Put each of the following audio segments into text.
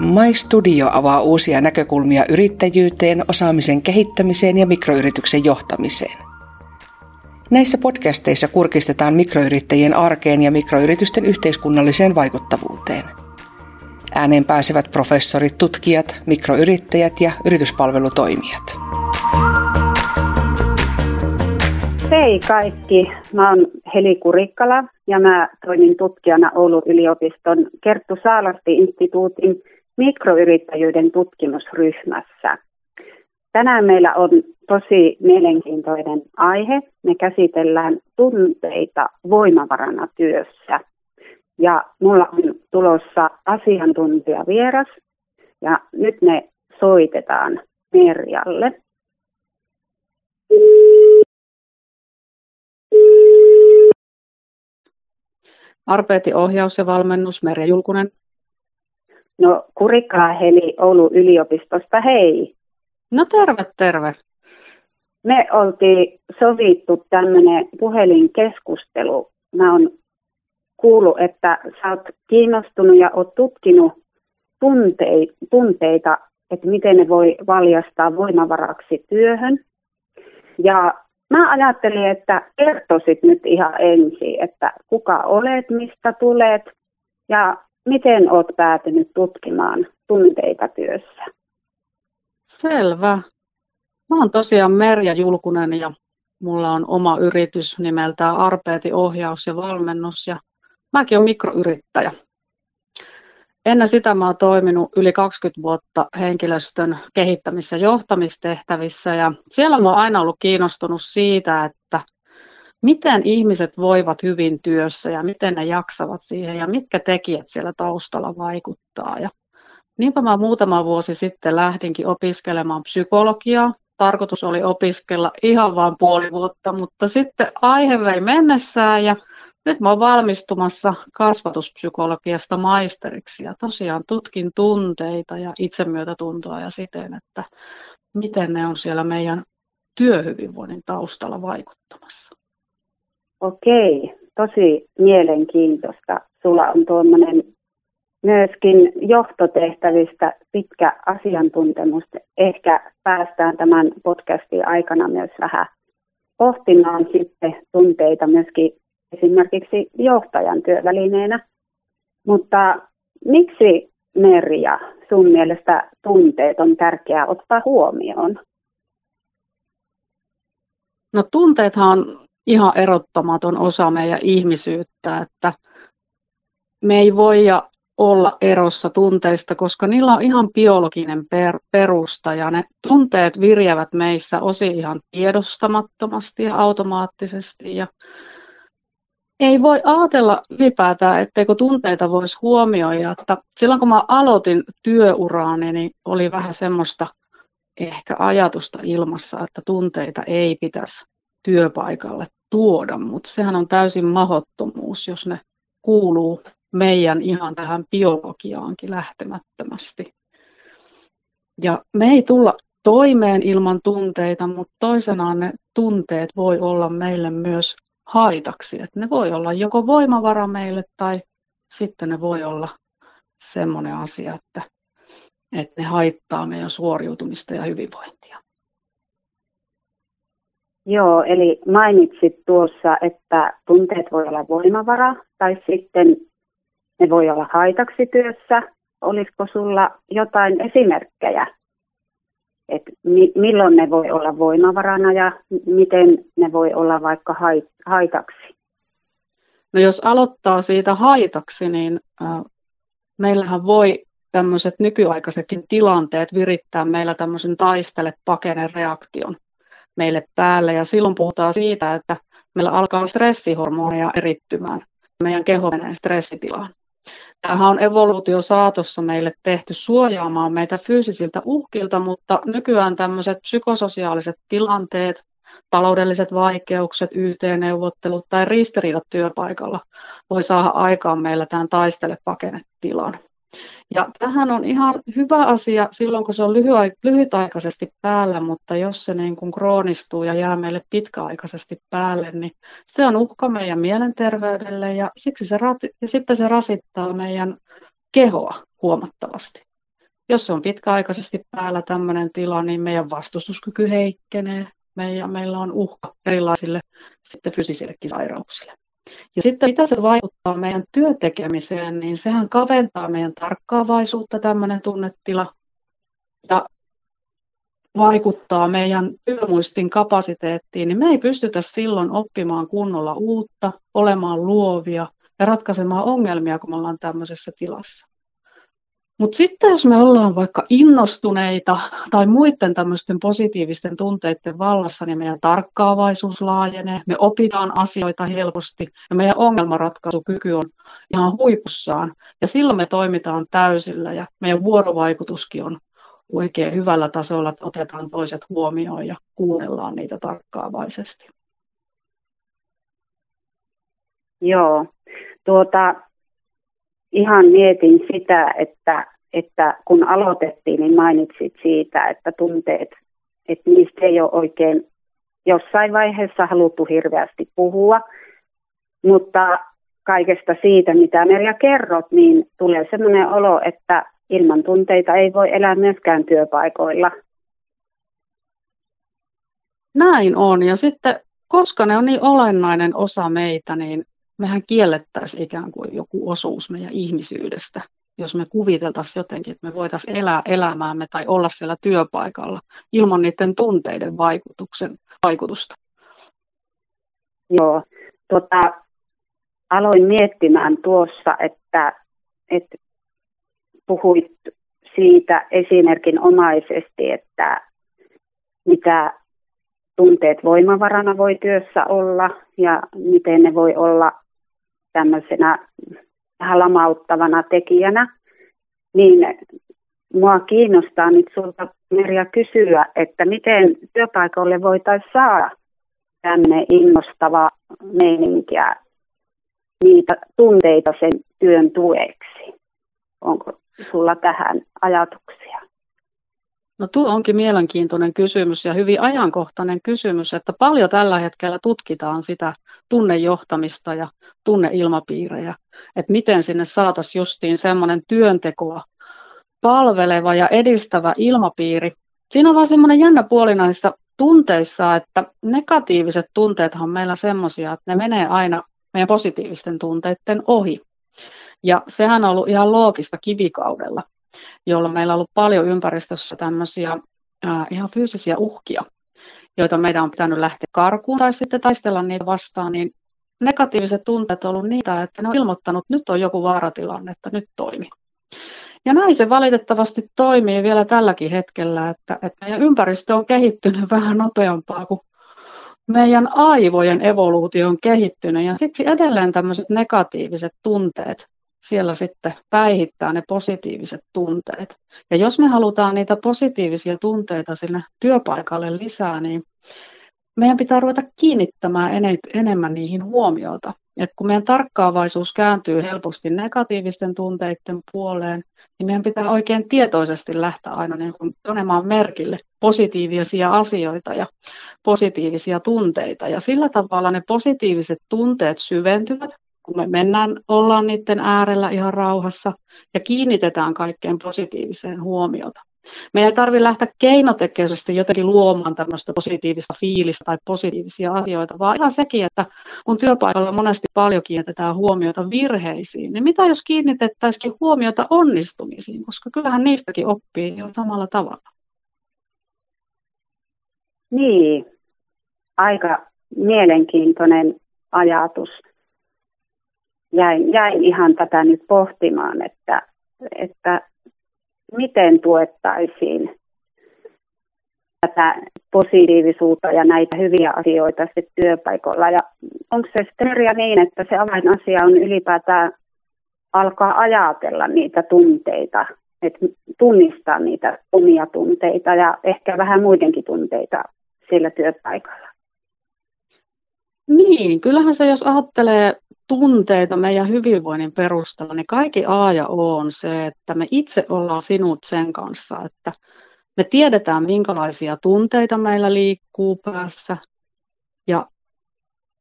My Studio avaa uusia näkökulmia yrittäjyyteen, osaamisen kehittämiseen ja mikroyrityksen johtamiseen. Näissä podcasteissa kurkistetaan mikroyrittäjien arkeen ja mikroyritysten yhteiskunnalliseen vaikuttavuuteen. Ääneen pääsevät professorit, tutkijat, mikroyrittäjät ja yrityspalvelutoimijat. Hei kaikki, mä oon Heli Kurikkala ja mä toimin tutkijana Oulun yliopiston Kerttu Saalasti-instituutin mikroyrittäjyyden tutkimusryhmässä. Tänään meillä on tosi mielenkiintoinen aihe. Me käsitellään tunteita voimavarana työssä. Ja mulla on tulossa asiantuntijavieras ja nyt me soitetaan Merjalle. Arpeeti ohjaus ja valmennus, Merja Julkunen. No Kurikkala Heli Oulun yliopistosta, hei. No terve, terve. Me oltiin sovittu tämmöinen puhelinkeskustelu. Mä oon kuullut, että sä oot kiinnostunut ja oot tutkinut tunteita, että miten ne voi valjastaa voimavaraksi työhön. Ja Mä ajattelin, että kertoisit nyt ihan ensin, että kuka olet, mistä tulet ja miten olet päätynyt tutkimaan tunteita työssä. Selvä. Mä oon tosiaan Merja Julkunen ja mulla on oma yritys nimeltään Arpeeti ohjaus ja valmennus ja mäkin olen mikroyrittäjä. Ennen sitä mä oon toiminut yli 20 vuotta henkilöstön kehittämis- ja johtamistehtävissä ja siellä mä oon aina ollut kiinnostunut siitä, että miten ihmiset voivat hyvin työssä ja miten ne jaksavat siihen ja mitkä tekijät siellä taustalla vaikuttaa. Ja niinpä mä muutama vuosi sitten lähdinkin opiskelemaan psykologiaa. Tarkoitus oli opiskella ihan vain puoli vuotta, mutta sitten aihe vei mennessään ja nyt mä olen valmistumassa kasvatuspsykologiasta maisteriksi ja tosiaan tutkin tunteita ja itsemyötätuntoa ja siten, että miten ne on siellä meidän työhyvinvoinnin taustalla vaikuttamassa. Okei, tosi mielenkiintoista. Sulla on tuommoinen myöskin johtotehtävistä pitkä asiantuntemus. Ehkä päästään tämän podcastin aikana myös vähän pohtimaan sitten tunteita myöskin esimerkiksi johtajan työvälineenä. Mutta miksi Merja sun mielestä tunteet on tärkeää ottaa huomioon? No tunteethan on ihan erottamaton osa meidän ihmisyyttä, että me ei voi olla erossa tunteista, koska niillä on ihan biologinen per, perusta ja ne tunteet virjävät meissä osin ihan tiedostamattomasti ja automaattisesti ja ei voi ajatella ylipäätään, etteikö tunteita voisi huomioida. Että silloin kun mä aloitin työuraani, niin oli vähän semmoista ehkä ajatusta ilmassa, että tunteita ei pitäisi työpaikalle tuoda, mutta sehän on täysin mahottomuus, jos ne kuuluu meidän ihan tähän biologiaankin lähtemättömästi. Ja me ei tulla toimeen ilman tunteita, mutta toisenaan ne tunteet voi olla meille myös haitaksi. Että ne voi olla joko voimavara meille tai sitten ne voi olla semmoinen asia, että, että ne haittaa meidän suoriutumista ja hyvinvointia. Joo, eli mainitsit tuossa, että tunteet voi olla voimavara tai sitten ne voi olla haitaksi työssä. Olisiko sulla jotain esimerkkejä että mi- milloin ne voi olla voimavarana ja miten ne voi olla vaikka haitaksi? No jos aloittaa siitä haitaksi, niin äh, meillähän voi tämmöiset nykyaikaisetkin tilanteet virittää meillä tämmöisen taistele pakene reaktion meille päälle. Ja silloin puhutaan siitä, että meillä alkaa stressihormoneja erittymään. Meidän keho menee stressitilaan. Tämähän on evoluutio saatossa meille tehty suojaamaan meitä fyysisiltä uhkilta, mutta nykyään tämmöiset psykososiaaliset tilanteet, taloudelliset vaikeukset, YT-neuvottelut tai ristiriidat työpaikalla voi saada aikaan meillä tämän taistele pakennetilan. Ja tähän on ihan hyvä asia silloin, kun se on lyhytaikaisesti päällä, mutta jos se niin kuin kroonistuu ja jää meille pitkäaikaisesti päälle, niin se on uhka meidän mielenterveydelle ja, siksi se, ja sitten se rasittaa meidän kehoa huomattavasti. jos on pitkäaikaisesti päällä tämmöinen tila, niin meidän vastustuskyky heikkenee, meidän, meillä on uhka erilaisille sitten fyysisillekin sairauksille. Ja sitten mitä se vaikuttaa meidän työtekemiseen, niin sehän kaventaa meidän tarkkaavaisuutta tämmöinen tunnetila ja vaikuttaa meidän työmuistin kapasiteettiin, niin me ei pystytä silloin oppimaan kunnolla uutta, olemaan luovia ja ratkaisemaan ongelmia, kun me ollaan tämmöisessä tilassa. Mutta sitten jos me ollaan vaikka innostuneita tai muiden tämmöisten positiivisten tunteiden vallassa, niin meidän tarkkaavaisuus laajenee, me opitaan asioita helposti ja meidän ongelmanratkaisukyky on ihan huipussaan. Ja silloin me toimitaan täysillä ja meidän vuorovaikutuskin on oikein hyvällä tasolla, että otetaan toiset huomioon ja kuunnellaan niitä tarkkaavaisesti. Joo, tuota, ihan mietin sitä, että, että kun aloitettiin, niin mainitsit siitä, että tunteet, että niistä ei ole oikein jossain vaiheessa haluttu hirveästi puhua, mutta kaikesta siitä, mitä Merja kerrot, niin tulee sellainen olo, että ilman tunteita ei voi elää myöskään työpaikoilla. Näin on. Ja sitten, koska ne on niin olennainen osa meitä, niin mehän kiellettäisiin ikään kuin joku osuus meidän ihmisyydestä, jos me kuviteltaisiin jotenkin, että me voitaisiin elää elämäämme tai olla siellä työpaikalla ilman niiden tunteiden vaikutuksen, vaikutusta. Joo, tota, aloin miettimään tuossa, että, että puhuit siitä esimerkinomaisesti, että mitä tunteet voimavarana voi työssä olla ja miten ne voi olla tämmöisenä vähän lamauttavana tekijänä, niin mua kiinnostaa nyt sulta Merja kysyä, että miten työpaikalle voitaisiin saada tämmöinen innostava meininki ja niitä tunteita sen työn tueksi. Onko sulla tähän ajatuksia? No tuo onkin mielenkiintoinen kysymys ja hyvin ajankohtainen kysymys, että paljon tällä hetkellä tutkitaan sitä tunnejohtamista ja tunneilmapiirejä, että miten sinne saataisiin justiin semmoinen työntekoa palveleva ja edistävä ilmapiiri. Siinä on vaan semmoinen jännä puoli näissä tunteissa, että negatiiviset tunteethan on meillä semmoisia, että ne menee aina meidän positiivisten tunteiden ohi. Ja sehän on ollut ihan loogista kivikaudella jolloin meillä on ollut paljon ympäristössä tämmöisiä ää, ihan fyysisiä uhkia, joita meidän on pitänyt lähteä karkuun tai sitten taistella niitä vastaan, niin negatiiviset tunteet on ollut niitä, että ne on ilmoittanut, että nyt on joku vaaratilanne, että nyt toimi. Ja näin se valitettavasti toimii vielä tälläkin hetkellä, että, että meidän ympäristö on kehittynyt vähän nopeampaa kuin meidän aivojen evoluutio on kehittynyt ja siksi edelleen tämmöiset negatiiviset tunteet siellä sitten päihittää ne positiiviset tunteet. Ja jos me halutaan niitä positiivisia tunteita sinne työpaikalle lisää, niin meidän pitää ruveta kiinnittämään enemmän niihin huomiota. Et kun meidän tarkkaavaisuus kääntyy helposti negatiivisten tunteiden puoleen, niin meidän pitää oikein tietoisesti lähteä aina niin kuin merkille positiivisia asioita ja positiivisia tunteita. Ja sillä tavalla ne positiiviset tunteet syventyvät kun me mennään, ollaan niiden äärellä ihan rauhassa ja kiinnitetään kaikkeen positiiviseen huomiota. Meidän ei tarvitse lähteä keinotekoisesti jotenkin luomaan tämmöistä positiivista fiilistä tai positiivisia asioita, vaan ihan sekin, että kun työpaikalla monesti paljon kiinnitetään huomiota virheisiin, niin mitä jos kiinnitettäisiin huomiota onnistumisiin, koska kyllähän niistäkin oppii jo samalla tavalla. Niin, aika mielenkiintoinen ajatus jäin, jäin ihan tätä nyt pohtimaan, että, että miten tuettaisiin tätä positiivisuutta ja näitä hyviä asioita sitten työpaikoilla. Ja onko se sitten niin, että se avainasia on ylipäätään alkaa ajatella niitä tunteita, että tunnistaa niitä omia tunteita ja ehkä vähän muidenkin tunteita sillä työpaikalla. Niin, kyllähän se, jos ajattelee tunteita meidän hyvinvoinnin perustalla, niin kaikki A ja O on se, että me itse ollaan sinut sen kanssa, että me tiedetään, minkälaisia tunteita meillä liikkuu päässä ja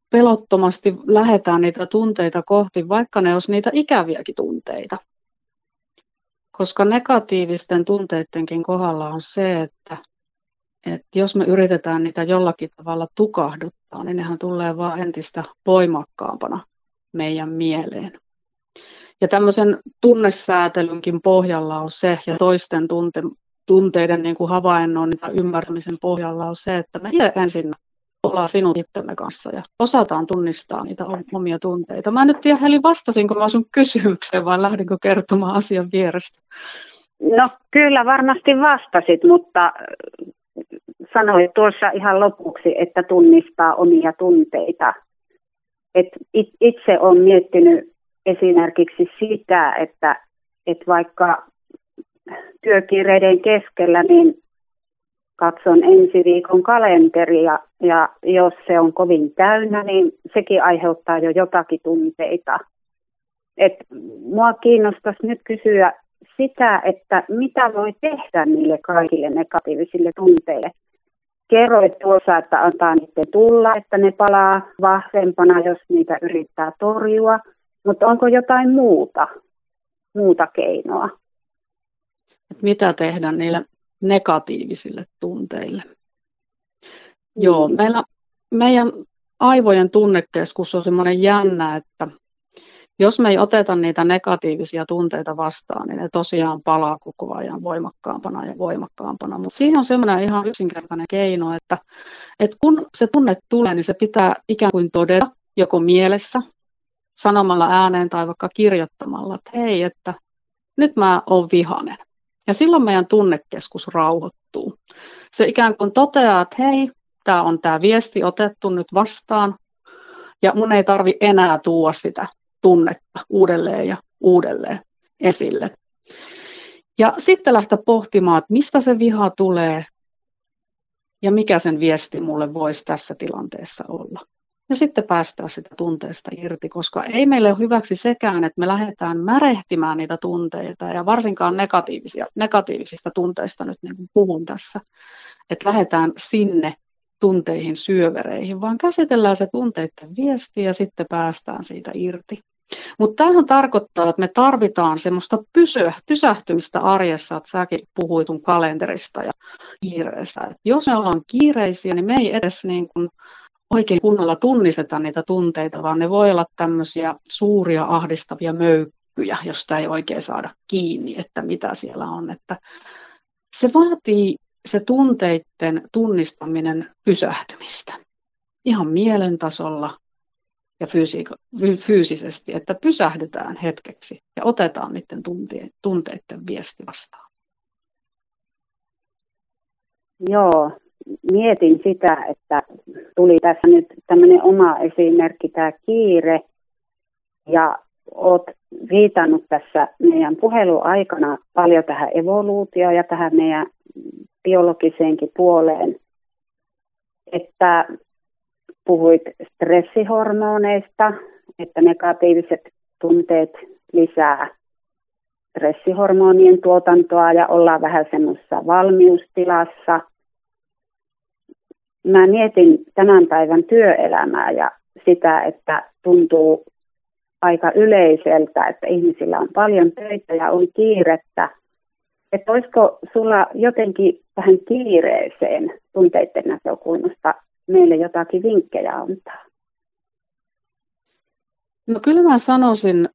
pelottomasti lähdetään niitä tunteita kohti, vaikka ne olisi niitä ikäviäkin tunteita. koska negatiivisten tunteidenkin kohdalla on se, että, että jos me yritetään niitä jollakin tavalla tukahduttaa, niin nehän tulee vaan entistä voimakkaampana meidän mieleen. Ja tämmöisen tunnesäätelynkin pohjalla on se, ja toisten tunte, tunteiden niin kuin havainnon ja ymmärtämisen pohjalla on se, että me ensin ollaan sinut itsemme kanssa ja osataan tunnistaa niitä omia tunteita. Mä en nyt tiedä, Heli, vastasinko mä sun kysymykseen vai lähdinkö kertomaan asian vierestä? No kyllä varmasti vastasit, mutta sanoit tuossa ihan lopuksi, että tunnistaa omia tunteita. Et itse olen miettinyt esimerkiksi sitä, että, että vaikka työkiireiden keskellä, niin katson ensi viikon kalenteria ja jos se on kovin täynnä, niin sekin aiheuttaa jo jotakin tunteita. Et mua kiinnostaisi nyt kysyä sitä, että mitä voi tehdä niille kaikille negatiivisille tunteille. Kerroit tuossa, että antaa niiden tulla, että ne palaa vahvempana, jos niitä yrittää torjua. Mutta onko jotain muuta, muuta keinoa? Mitä tehdä niille negatiivisille tunteille? Mm. Joo, meillä, meidän aivojen tunnekeskus on semmoinen jännä, että jos me ei oteta niitä negatiivisia tunteita vastaan, niin ne tosiaan palaa koko ajan voimakkaampana ja voimakkaampana. Mutta siihen on semmoinen ihan yksinkertainen keino, että, että kun se tunne tulee, niin se pitää ikään kuin todeta joko mielessä, sanomalla ääneen tai vaikka kirjoittamalla, että hei, että nyt mä oon vihanen. Ja silloin meidän tunnekeskus rauhoittuu. Se ikään kuin toteaa, että hei, tämä on tämä viesti otettu nyt vastaan, ja mun ei tarvi enää tuoda sitä tunnetta uudelleen ja uudelleen esille. Ja sitten lähteä pohtimaan, että mistä se viha tulee ja mikä sen viesti mulle voisi tässä tilanteessa olla. Ja sitten päästään sitä tunteesta irti, koska ei meille ole hyväksi sekään, että me lähdetään märehtimään niitä tunteita ja varsinkaan negatiivisia, negatiivisista tunteista nyt niin kuin puhun tässä, että lähdetään sinne tunteihin syövereihin, vaan käsitellään se tunteiden viesti ja sitten päästään siitä irti. Mutta tämähän tarkoittaa, että me tarvitaan semmoista pysy, pysähtymistä arjessa, että säkin puhuit kalenterista ja kiireestä. Et jos me ollaan kiireisiä, niin me ei edes niin kuin oikein kunnolla tunnisteta niitä tunteita, vaan ne voi olla tämmöisiä suuria ahdistavia möykkyjä, josta ei oikein saada kiinni, että mitä siellä on. Että se vaatii se tunteiden tunnistaminen pysähtymistä ihan mielen tasolla ja fyysisesti, että pysähdytään hetkeksi ja otetaan niiden tunteiden viesti vastaan. Joo, mietin sitä, että tuli tässä nyt tämmöinen oma esimerkki, tämä kiire, ja olet viitannut tässä meidän puheluaikana paljon tähän evoluutioon ja tähän meidän biologiseenkin puoleen, että puhuit stressihormoneista, että negatiiviset tunteet lisää stressihormonien tuotantoa ja ollaan vähän semmoisessa valmiustilassa. Mä mietin tämän päivän työelämää ja sitä, että tuntuu aika yleiseltä, että ihmisillä on paljon töitä ja on kiirettä. Että olisiko sulla jotenkin vähän kiireeseen tunteiden näkökulmasta meille jotakin vinkkejä antaa? No kyllä mä sanoisin,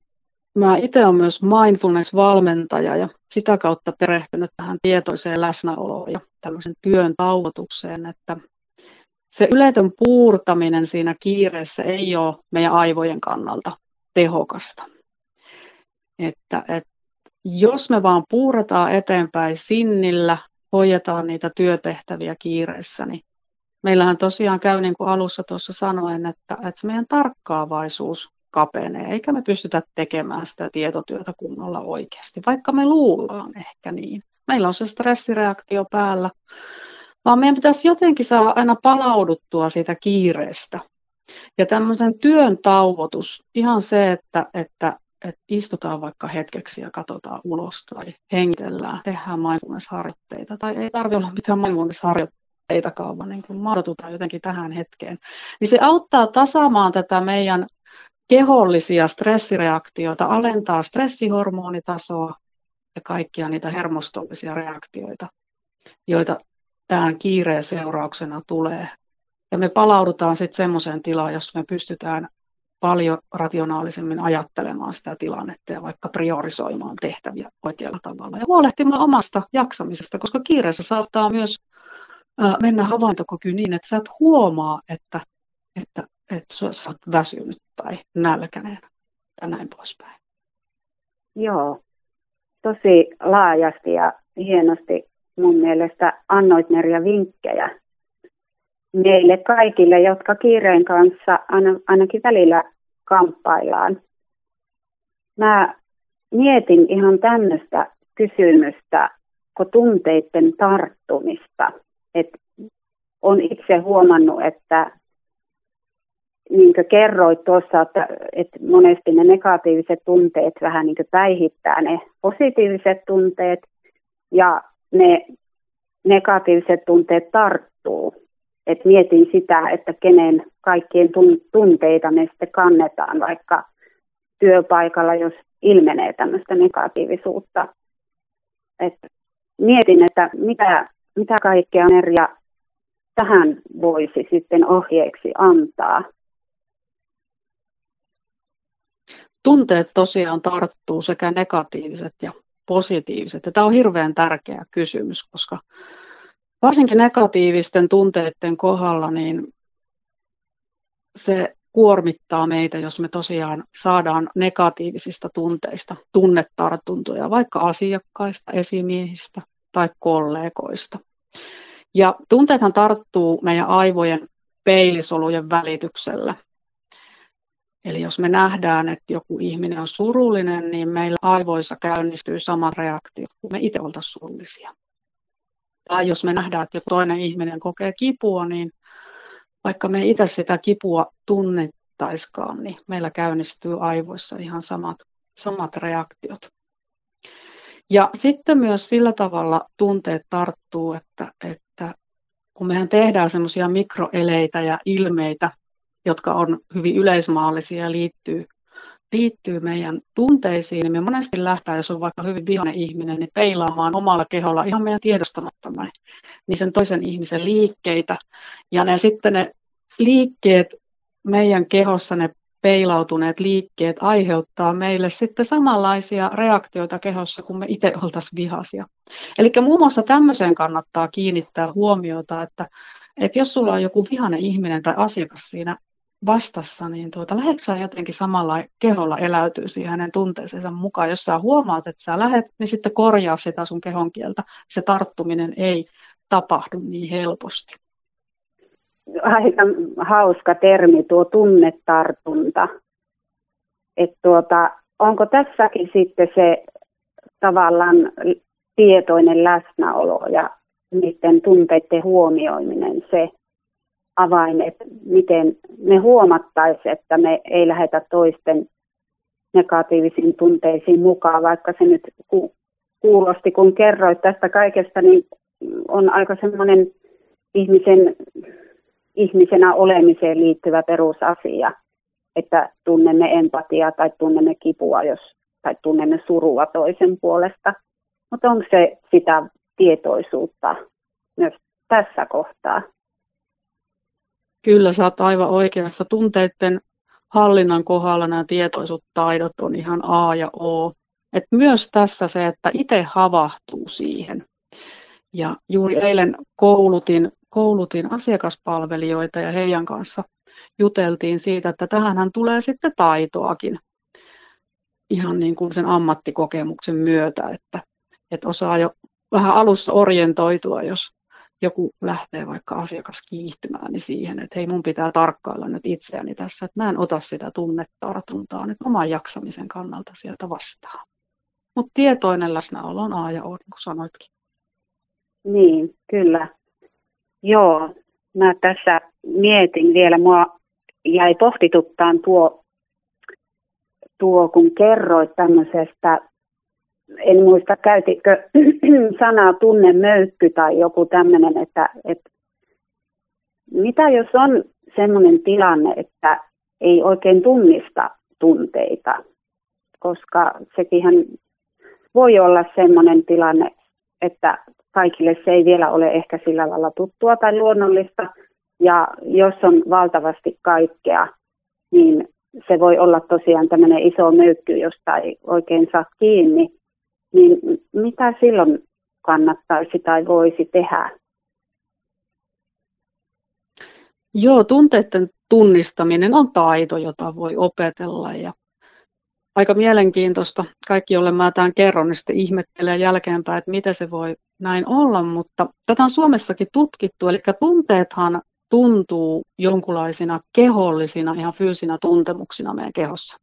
mä itse olen myös mindfulness-valmentaja ja sitä kautta perehtynyt tähän tietoiseen läsnäoloon ja tämmöisen työn tauotukseen, että se yletön puurtaminen siinä kiireessä ei ole meidän aivojen kannalta tehokasta. Että, että jos me vaan puurataan eteenpäin sinnillä, hoidetaan niitä työtehtäviä kiireessä, niin meillähän tosiaan käy niin kuin alussa tuossa sanoin, että, että meidän tarkkaavaisuus kapenee, eikä me pystytä tekemään sitä tietotyötä kunnolla oikeasti, vaikka me luullaan ehkä niin. Meillä on se stressireaktio päällä, vaan meidän pitäisi jotenkin saada aina palauduttua siitä kiireestä. Ja tämmöisen työn tauotus, ihan se, että, että, että istutaan vaikka hetkeksi ja katsotaan ulos tai hengitellään, tehdään mindfulness-harjoitteita, tai ei tarvitse olla mitään mindfulness-harjoitteita, teitakaan, vaan niin kuin jotenkin tähän hetkeen. Niin se auttaa tasaamaan tätä meidän kehollisia stressireaktioita, alentaa stressihormonitasoa ja kaikkia niitä hermostollisia reaktioita, joita tämän kiireen seurauksena tulee. Ja me palaudutaan sitten semmoiseen tilaan, jos me pystytään paljon rationaalisemmin ajattelemaan sitä tilannetta ja vaikka priorisoimaan tehtäviä oikealla tavalla ja huolehtimaan omasta jaksamisesta, koska kiireessä saattaa myös mennä havaintokyky niin, että sä et huomaa, että, että, että sä oot väsynyt tai nälkäinen ja näin poispäin. Joo, tosi laajasti ja hienosti mun mielestä annoit Merja vinkkejä meille kaikille, jotka kiireen kanssa ainakin välillä kamppaillaan. Mä mietin ihan tämmöistä kysymystä, kun tunteiden tarttumista. Et on itse huomannut, että niin kuin kerroit tuossa, että, että monesti ne negatiiviset tunteet vähän niin päihittää ne positiiviset tunteet ja ne negatiiviset tunteet tarttuu. Et mietin sitä, että kenen kaikkien tunteita me sitten kannetaan, vaikka työpaikalla, jos ilmenee tämmöistä negatiivisuutta. Et mietin, että mitä, mitä kaikkea Merja tähän voisi sitten ohjeeksi antaa. Tunteet tosiaan tarttuu sekä negatiiviset ja positiiviset. Ja tämä on hirveän tärkeä kysymys, koska varsinkin negatiivisten tunteiden kohdalla, niin se kuormittaa meitä, jos me tosiaan saadaan negatiivisista tunteista tunnetartuntoja, vaikka asiakkaista, esimiehistä tai kollegoista. Ja tunteethan tarttuu meidän aivojen peilisolujen välityksellä. Eli jos me nähdään, että joku ihminen on surullinen, niin meillä aivoissa käynnistyy samat reaktiot, kun me itse oltaisiin surullisia. Tai jos me nähdään, että joku toinen ihminen kokee kipua, niin vaikka me itse sitä kipua tunnettaiskaan, niin meillä käynnistyy aivoissa ihan samat, samat reaktiot. Ja sitten myös sillä tavalla tunteet tarttuu, että, että kun mehän tehdään semmoisia mikroeleitä ja ilmeitä, jotka on hyvin yleismaallisia ja liittyy liittyy meidän tunteisiin, niin me monesti lähtee, jos on vaikka hyvin vihainen ihminen, niin peilaamaan omalla keholla ihan meidän tiedostamattamme niin sen toisen ihmisen liikkeitä. Ja ne sitten ne liikkeet meidän kehossa, ne peilautuneet liikkeet aiheuttaa meille sitten samanlaisia reaktioita kehossa, kun me itse oltaisiin vihaisia. Eli muun muassa tämmöiseen kannattaa kiinnittää huomiota, että, että jos sulla on joku vihainen ihminen tai asiakas siinä vastassa, niin tuota, lähdetkö jotenkin samalla keholla eläytyy siihen hänen tunteeseensa mukaan. Jos sä huomaat, että sä lähet, niin sitten korjaa sitä sun kehon kieltä. Se tarttuminen ei tapahdu niin helposti. Aika hauska termi tuo tunnetartunta. että tuota, onko tässäkin sitten se tavallaan tietoinen läsnäolo ja niiden tunteiden huomioiminen se, avain, että miten me huomattaisiin, että me ei lähetä toisten negatiivisiin tunteisiin mukaan, vaikka se nyt kuulosti, kun kerroit tästä kaikesta, niin on aika semmoinen ihmisen, ihmisenä olemiseen liittyvä perusasia, että tunnemme empatiaa tai tunnemme kipua, jos, tai tunnemme surua toisen puolesta. Mutta onko se sitä tietoisuutta myös tässä kohtaa? Kyllä, sä oot aivan oikeassa. Tunteiden hallinnan kohdalla nämä tietoisuuttaidot on ihan A ja O. Et myös tässä se, että itse havahtuu siihen. Ja juuri eilen koulutin, koulutin asiakaspalvelijoita ja heidän kanssa juteltiin siitä, että tähänhän tulee sitten taitoakin ihan niin kuin sen ammattikokemuksen myötä, että, että osaa jo vähän alussa orientoitua, jos, joku lähtee vaikka asiakas kiihtymään niin siihen, että hei mun pitää tarkkailla nyt itseäni tässä, että mä en ota sitä tunnetartuntaa nyt oman jaksamisen kannalta sieltä vastaan. Mutta tietoinen läsnäolo on A ja O, niin kuin sanoitkin. Niin, kyllä. Joo, mä tässä mietin vielä, mua jäi pohtituttaan tuo, tuo kun kerroit tämmöisestä en muista käytikö sanaa tunnemöykky tai joku tämmöinen, että, että mitä jos on semmoinen tilanne, että ei oikein tunnista tunteita, koska sekinhän voi olla sellainen tilanne, että kaikille se ei vielä ole ehkä sillä lailla tuttua tai luonnollista. Ja jos on valtavasti kaikkea, niin se voi olla tosiaan tämmöinen iso möykky, josta ei oikein saa kiinni. Niin mitä silloin kannattaisi tai voisi tehdä? Joo, tunteiden tunnistaminen on taito, jota voi opetella ja aika mielenkiintoista. Kaikki, joille mä tämän kerron, niin sitten ihmettelee jälkeenpäin, että miten se voi näin olla, mutta tätä on Suomessakin tutkittu, eli tunteethan tuntuu jonkunlaisina kehollisina, ihan fyysinä tuntemuksina meidän kehossa.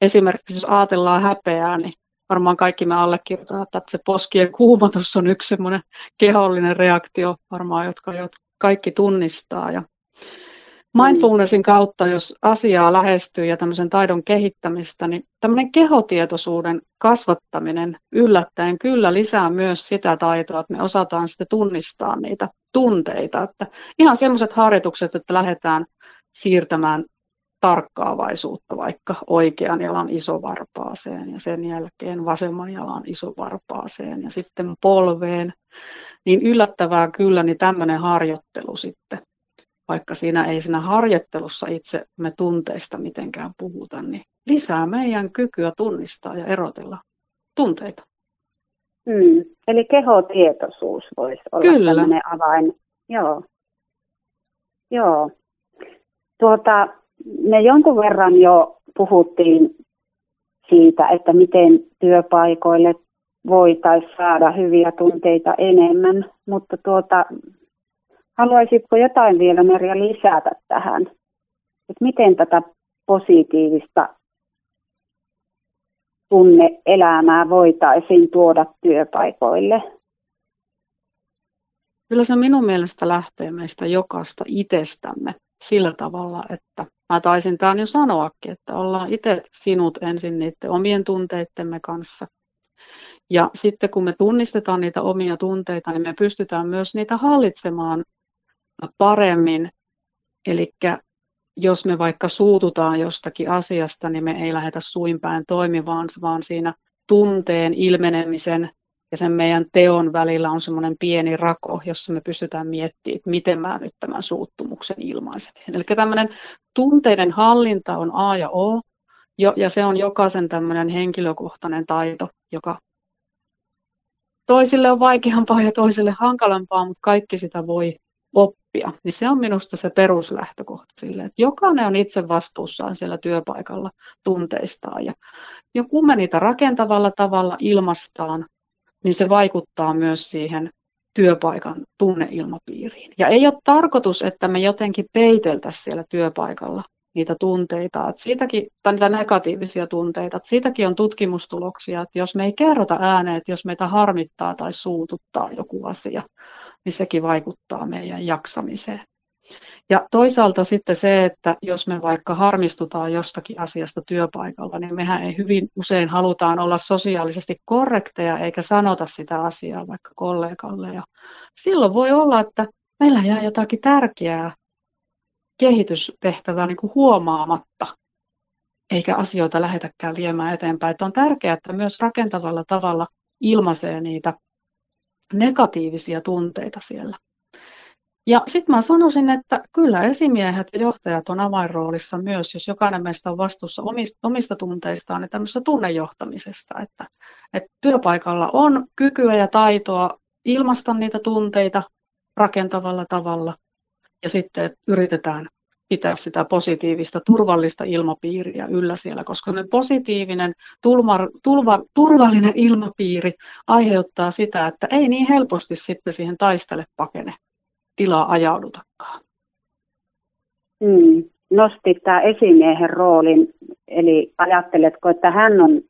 Esimerkiksi jos ajatellaan häpeää, niin varmaan kaikki me allekirjoitamme, että se poskien kuumatus on yksi semmoinen kehollinen reaktio varmaan, jotka kaikki tunnistaa. Ja mindfulnessin kautta, jos asiaa lähestyy ja tämmöisen taidon kehittämistä, niin tämmöinen kehotietoisuuden kasvattaminen yllättäen kyllä lisää myös sitä taitoa, että me osataan sitten tunnistaa niitä tunteita. Että ihan semmoiset harjoitukset, että lähdetään siirtämään tarkkaavaisuutta vaikka oikean jalan isovarpaaseen ja sen jälkeen vasemman jalan isovarpaaseen ja sitten polveen, niin yllättävää kyllä niin tämmöinen harjoittelu sitten vaikka siinä ei siinä harjoittelussa itse me tunteista mitenkään puhuta, niin lisää meidän kykyä tunnistaa ja erotella tunteita. Mm. Eli kehotietoisuus voisi olla Kyllä. tämmöinen avain. Joo. Joo. Tuota, me jonkun verran jo puhuttiin siitä, että miten työpaikoille voitaisiin saada hyviä tunteita enemmän, mutta tuota, Haluaisitko jotain vielä Merja lisätä tähän? Että miten tätä positiivista tunne-elämää voitaisiin tuoda työpaikoille? Kyllä se minun mielestä lähtee meistä jokaista itsestämme sillä tavalla, että mä taisin tämän jo sanoakin, että ollaan itse sinut ensin niiden omien tunteittemme kanssa. Ja sitten kun me tunnistetaan niitä omia tunteita, niin me pystytään myös niitä hallitsemaan paremmin. Eli jos me vaikka suututaan jostakin asiasta, niin me ei lähdetä suinpäin toimimaan, vaan siinä tunteen ilmenemisen ja sen meidän teon välillä on semmoinen pieni rako, jossa me pystytään miettimään, että miten mä nyt tämän suuttumuksen ilmaisemisen. Eli tämmöinen tunteiden hallinta on A ja O, ja se on jokaisen tämmöinen henkilökohtainen taito, joka toisille on vaikeampaa ja toisille hankalampaa, mutta kaikki sitä voi oppia, niin se on minusta se peruslähtökohta sille, että jokainen on itse vastuussaan siellä työpaikalla tunteistaan. Ja, kun me niitä rakentavalla tavalla ilmastaan, niin se vaikuttaa myös siihen työpaikan tunneilmapiiriin. Ja ei ole tarkoitus, että me jotenkin peiteltäisiin siellä työpaikalla niitä tunteita, että siitäkin, tai niitä negatiivisia tunteita, että siitäkin on tutkimustuloksia, että jos me ei kerrota ääneen, että jos meitä harmittaa tai suututtaa joku asia, niin sekin vaikuttaa meidän jaksamiseen. Ja toisaalta sitten se, että jos me vaikka harmistutaan jostakin asiasta työpaikalla, niin mehän ei hyvin usein halutaan olla sosiaalisesti korrekteja eikä sanota sitä asiaa vaikka kollegalle. Ja silloin voi olla, että meillä jää jotakin tärkeää kehitystehtävää niin kuin huomaamatta, eikä asioita lähetäkään viemään eteenpäin. Että on tärkeää, että myös rakentavalla tavalla ilmaisee niitä negatiivisia tunteita siellä. Ja sitten mä sanoisin, että kyllä esimiehet ja johtajat on avainroolissa myös, jos jokainen meistä on vastuussa omista, omista tunteistaan ja tämmöisestä tunnejohtamisesta, että, että työpaikalla on kykyä ja taitoa ilmaista niitä tunteita rakentavalla tavalla ja sitten yritetään pitää sitä positiivista, turvallista ilmapiiriä yllä siellä, koska ne positiivinen, tulma, tulva, turvallinen ilmapiiri aiheuttaa sitä, että ei niin helposti sitten siihen taistele pakene tilaa ajaudutakaan. Mm. Nostit tämä esimiehen roolin, eli ajatteletko, että hän on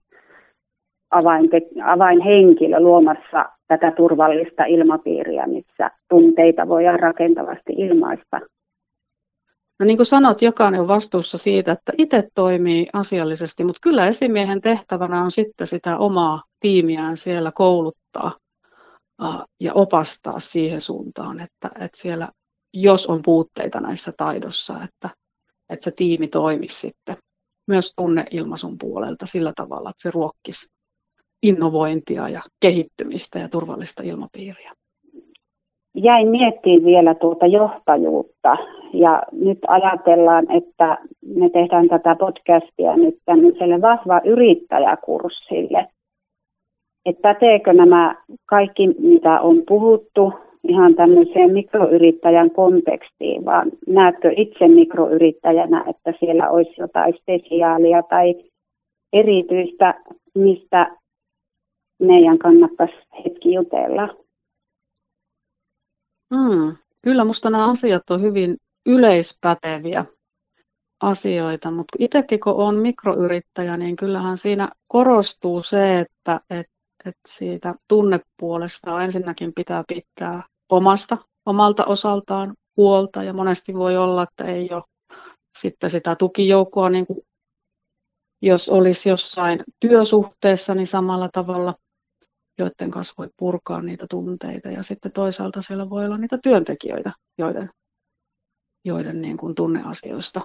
avainhenkilö luomassa tätä turvallista ilmapiiriä, missä tunteita voidaan rakentavasti ilmaista? No niin kuin sanot, jokainen on vastuussa siitä, että itse toimii asiallisesti, mutta kyllä esimiehen tehtävänä on sitten sitä omaa tiimiään siellä kouluttaa ja opastaa siihen suuntaan, että, että siellä, jos on puutteita näissä taidossa, että, että se tiimi toimisi sitten myös tunneilmaisun puolelta sillä tavalla, että se ruokkisi innovointia ja kehittymistä ja turvallista ilmapiiriä. Jäin miettimään vielä tuota johtajuutta ja nyt ajatellaan, että me tehdään tätä podcastia nyt tämmöiselle vahva yrittäjäkurssille. Että päteekö nämä kaikki, mitä on puhuttu, ihan tämmöiseen mikroyrittäjän kontekstiin, vaan näetkö itse mikroyrittäjänä, että siellä olisi jotain spesiaalia tai erityistä, mistä meidän kannattaisi hetki jutella? Hmm. Kyllä minusta nämä asiat on hyvin yleispäteviä asioita, mutta itsekin kun olen mikroyrittäjä, niin kyllähän siinä korostuu se, että, että, että siitä tunnepuolesta ensinnäkin pitää pitää omasta, omalta osaltaan huolta ja monesti voi olla, että ei ole sitten sitä tukijoukkoa, niin kuin jos olisi jossain työsuhteessa, niin samalla tavalla, joiden kanssa voi purkaa niitä tunteita. Ja sitten toisaalta siellä voi olla niitä työntekijöitä, joiden, joiden niin kuin tunneasioista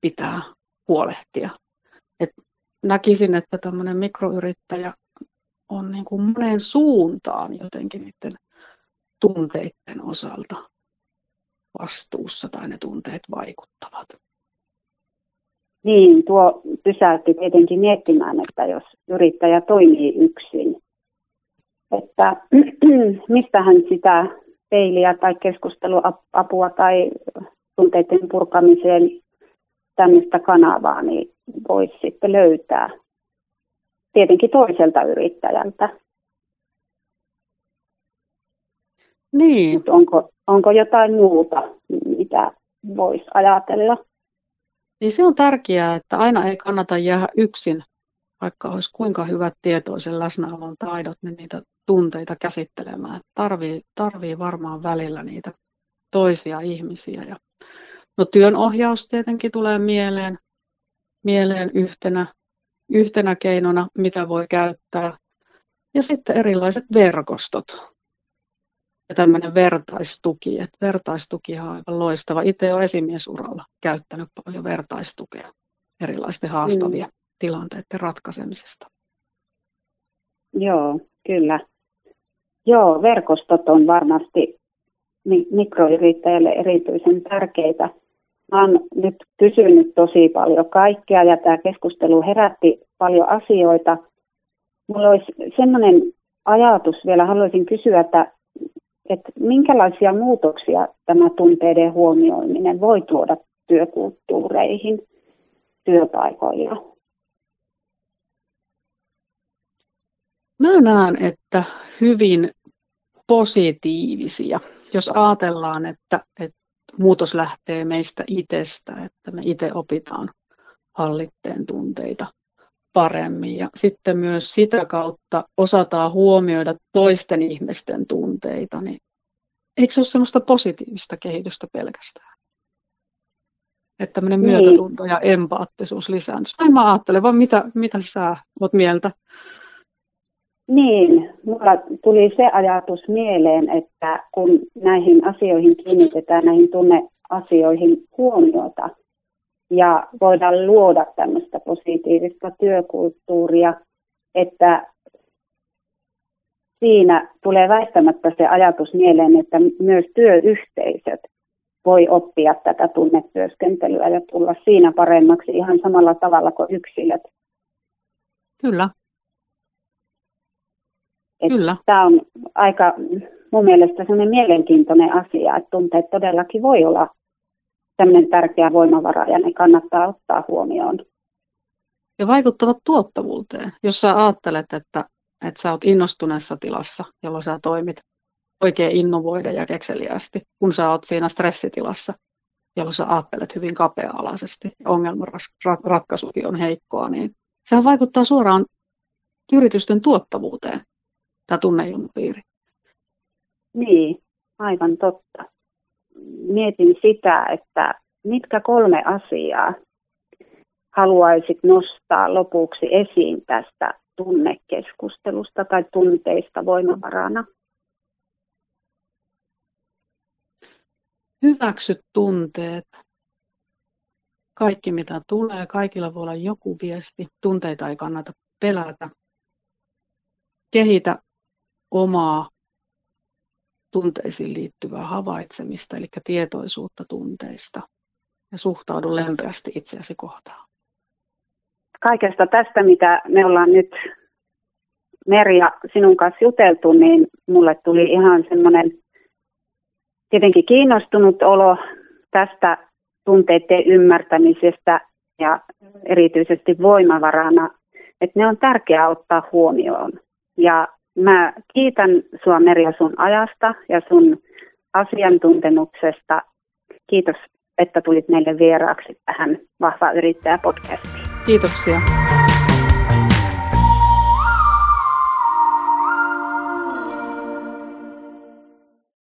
pitää huolehtia. Et näkisin, että tämmöinen mikroyrittäjä on niin kuin moneen suuntaan jotenkin niiden tunteiden osalta vastuussa tai ne tunteet vaikuttavat. Niin, tuo pysäytti tietenkin miettimään, että jos yrittäjä toimii yksin, että mistähän sitä peiliä tai keskusteluapua tai tunteiden purkamiseen tämmöistä kanavaa niin voisi sitten löytää tietenkin toiselta yrittäjältä. Niin. Mut onko, onko jotain muuta, mitä voisi ajatella? Niin se on tärkeää, että aina ei kannata jäädä yksin, vaikka olisi kuinka hyvät tietoisen läsnäolon taidot, niin niitä tunteita käsittelemään. Tarvii, tarvii varmaan välillä niitä toisia ihmisiä. Ja, no työnohjaus tietenkin tulee mieleen, mieleen yhtenä, yhtenä keinona, mitä voi käyttää. Ja sitten erilaiset verkostot ja tämmöinen vertaistuki. Että vertaistuki on aivan loistava. Itse olen esimiesuralla käyttänyt paljon vertaistukea erilaisten haastavia mm. tilanteiden ratkaisemisesta. Joo, kyllä. Joo, verkostot on varmasti mikroyrittäjälle erityisen tärkeitä. Mä oon nyt kysynyt tosi paljon kaikkea ja tämä keskustelu herätti paljon asioita. Mulla olisi sellainen ajatus vielä, haluaisin kysyä, että että minkälaisia muutoksia tämä tunteiden huomioiminen voi tuoda työkulttuureihin työpaikoilla? Mä näen, että hyvin positiivisia. Jos ajatellaan, että, että muutos lähtee meistä itsestä, että me itse opitaan hallitteen tunteita paremmin ja sitten myös sitä kautta osataan huomioida toisten ihmisten tunteita, niin eikö se ole semmoista positiivista kehitystä pelkästään? Että tämmöinen niin. myötätunto ja empaattisuus lisääntyisi. Näin mä ajattelen, vaan mitä, mitä sä oot mieltä? Niin, mulla tuli se ajatus mieleen, että kun näihin asioihin kiinnitetään, näihin tunneasioihin huomiota, ja voidaan luoda tämmöistä positiivista työkulttuuria, että siinä tulee väistämättä se ajatus mieleen, että myös työyhteisöt voi oppia tätä tunnetyöskentelyä ja tulla siinä paremmaksi ihan samalla tavalla kuin yksilöt. Kyllä. Kyllä. Tämä on aika mun mielestä sellainen mielenkiintoinen asia, että tunteet todellakin voi olla tämmöinen tärkeä voimavara ja ne kannattaa ottaa huomioon. Ja vaikuttavat tuottavuuteen. Jos sä ajattelet, että, että sä oot innostuneessa tilassa, jolloin sä toimit oikein innovoida ja kekseliästi, kun sä oot siinä stressitilassa, jolloin sä ajattelet hyvin kapea-alaisesti ja ongelmanratkaisukin on heikkoa, niin sehän vaikuttaa suoraan yritysten tuottavuuteen, tämä tunneilmapiiri. Niin, aivan totta mietin sitä, että mitkä kolme asiaa haluaisit nostaa lopuksi esiin tästä tunnekeskustelusta tai tunteista voimavarana? Hyväksy tunteet. Kaikki mitä tulee, kaikilla voi olla joku viesti. Tunteita ei kannata pelätä. kehitä omaa tunteisiin liittyvää havaitsemista, eli tietoisuutta tunteista, ja suhtaudu lempeästi itseäsi kohtaan. Kaikesta tästä, mitä me ollaan nyt Merja sinun kanssa juteltu, niin mulle tuli ihan semmoinen tietenkin kiinnostunut olo tästä tunteiden ymmärtämisestä ja erityisesti voimavarana, että ne on tärkeää ottaa huomioon. Ja mä kiitän sua Merja sun ajasta ja sun asiantuntemuksesta. Kiitos, että tulit meille vieraaksi tähän Vahva yrittäjä podcastiin. Kiitoksia.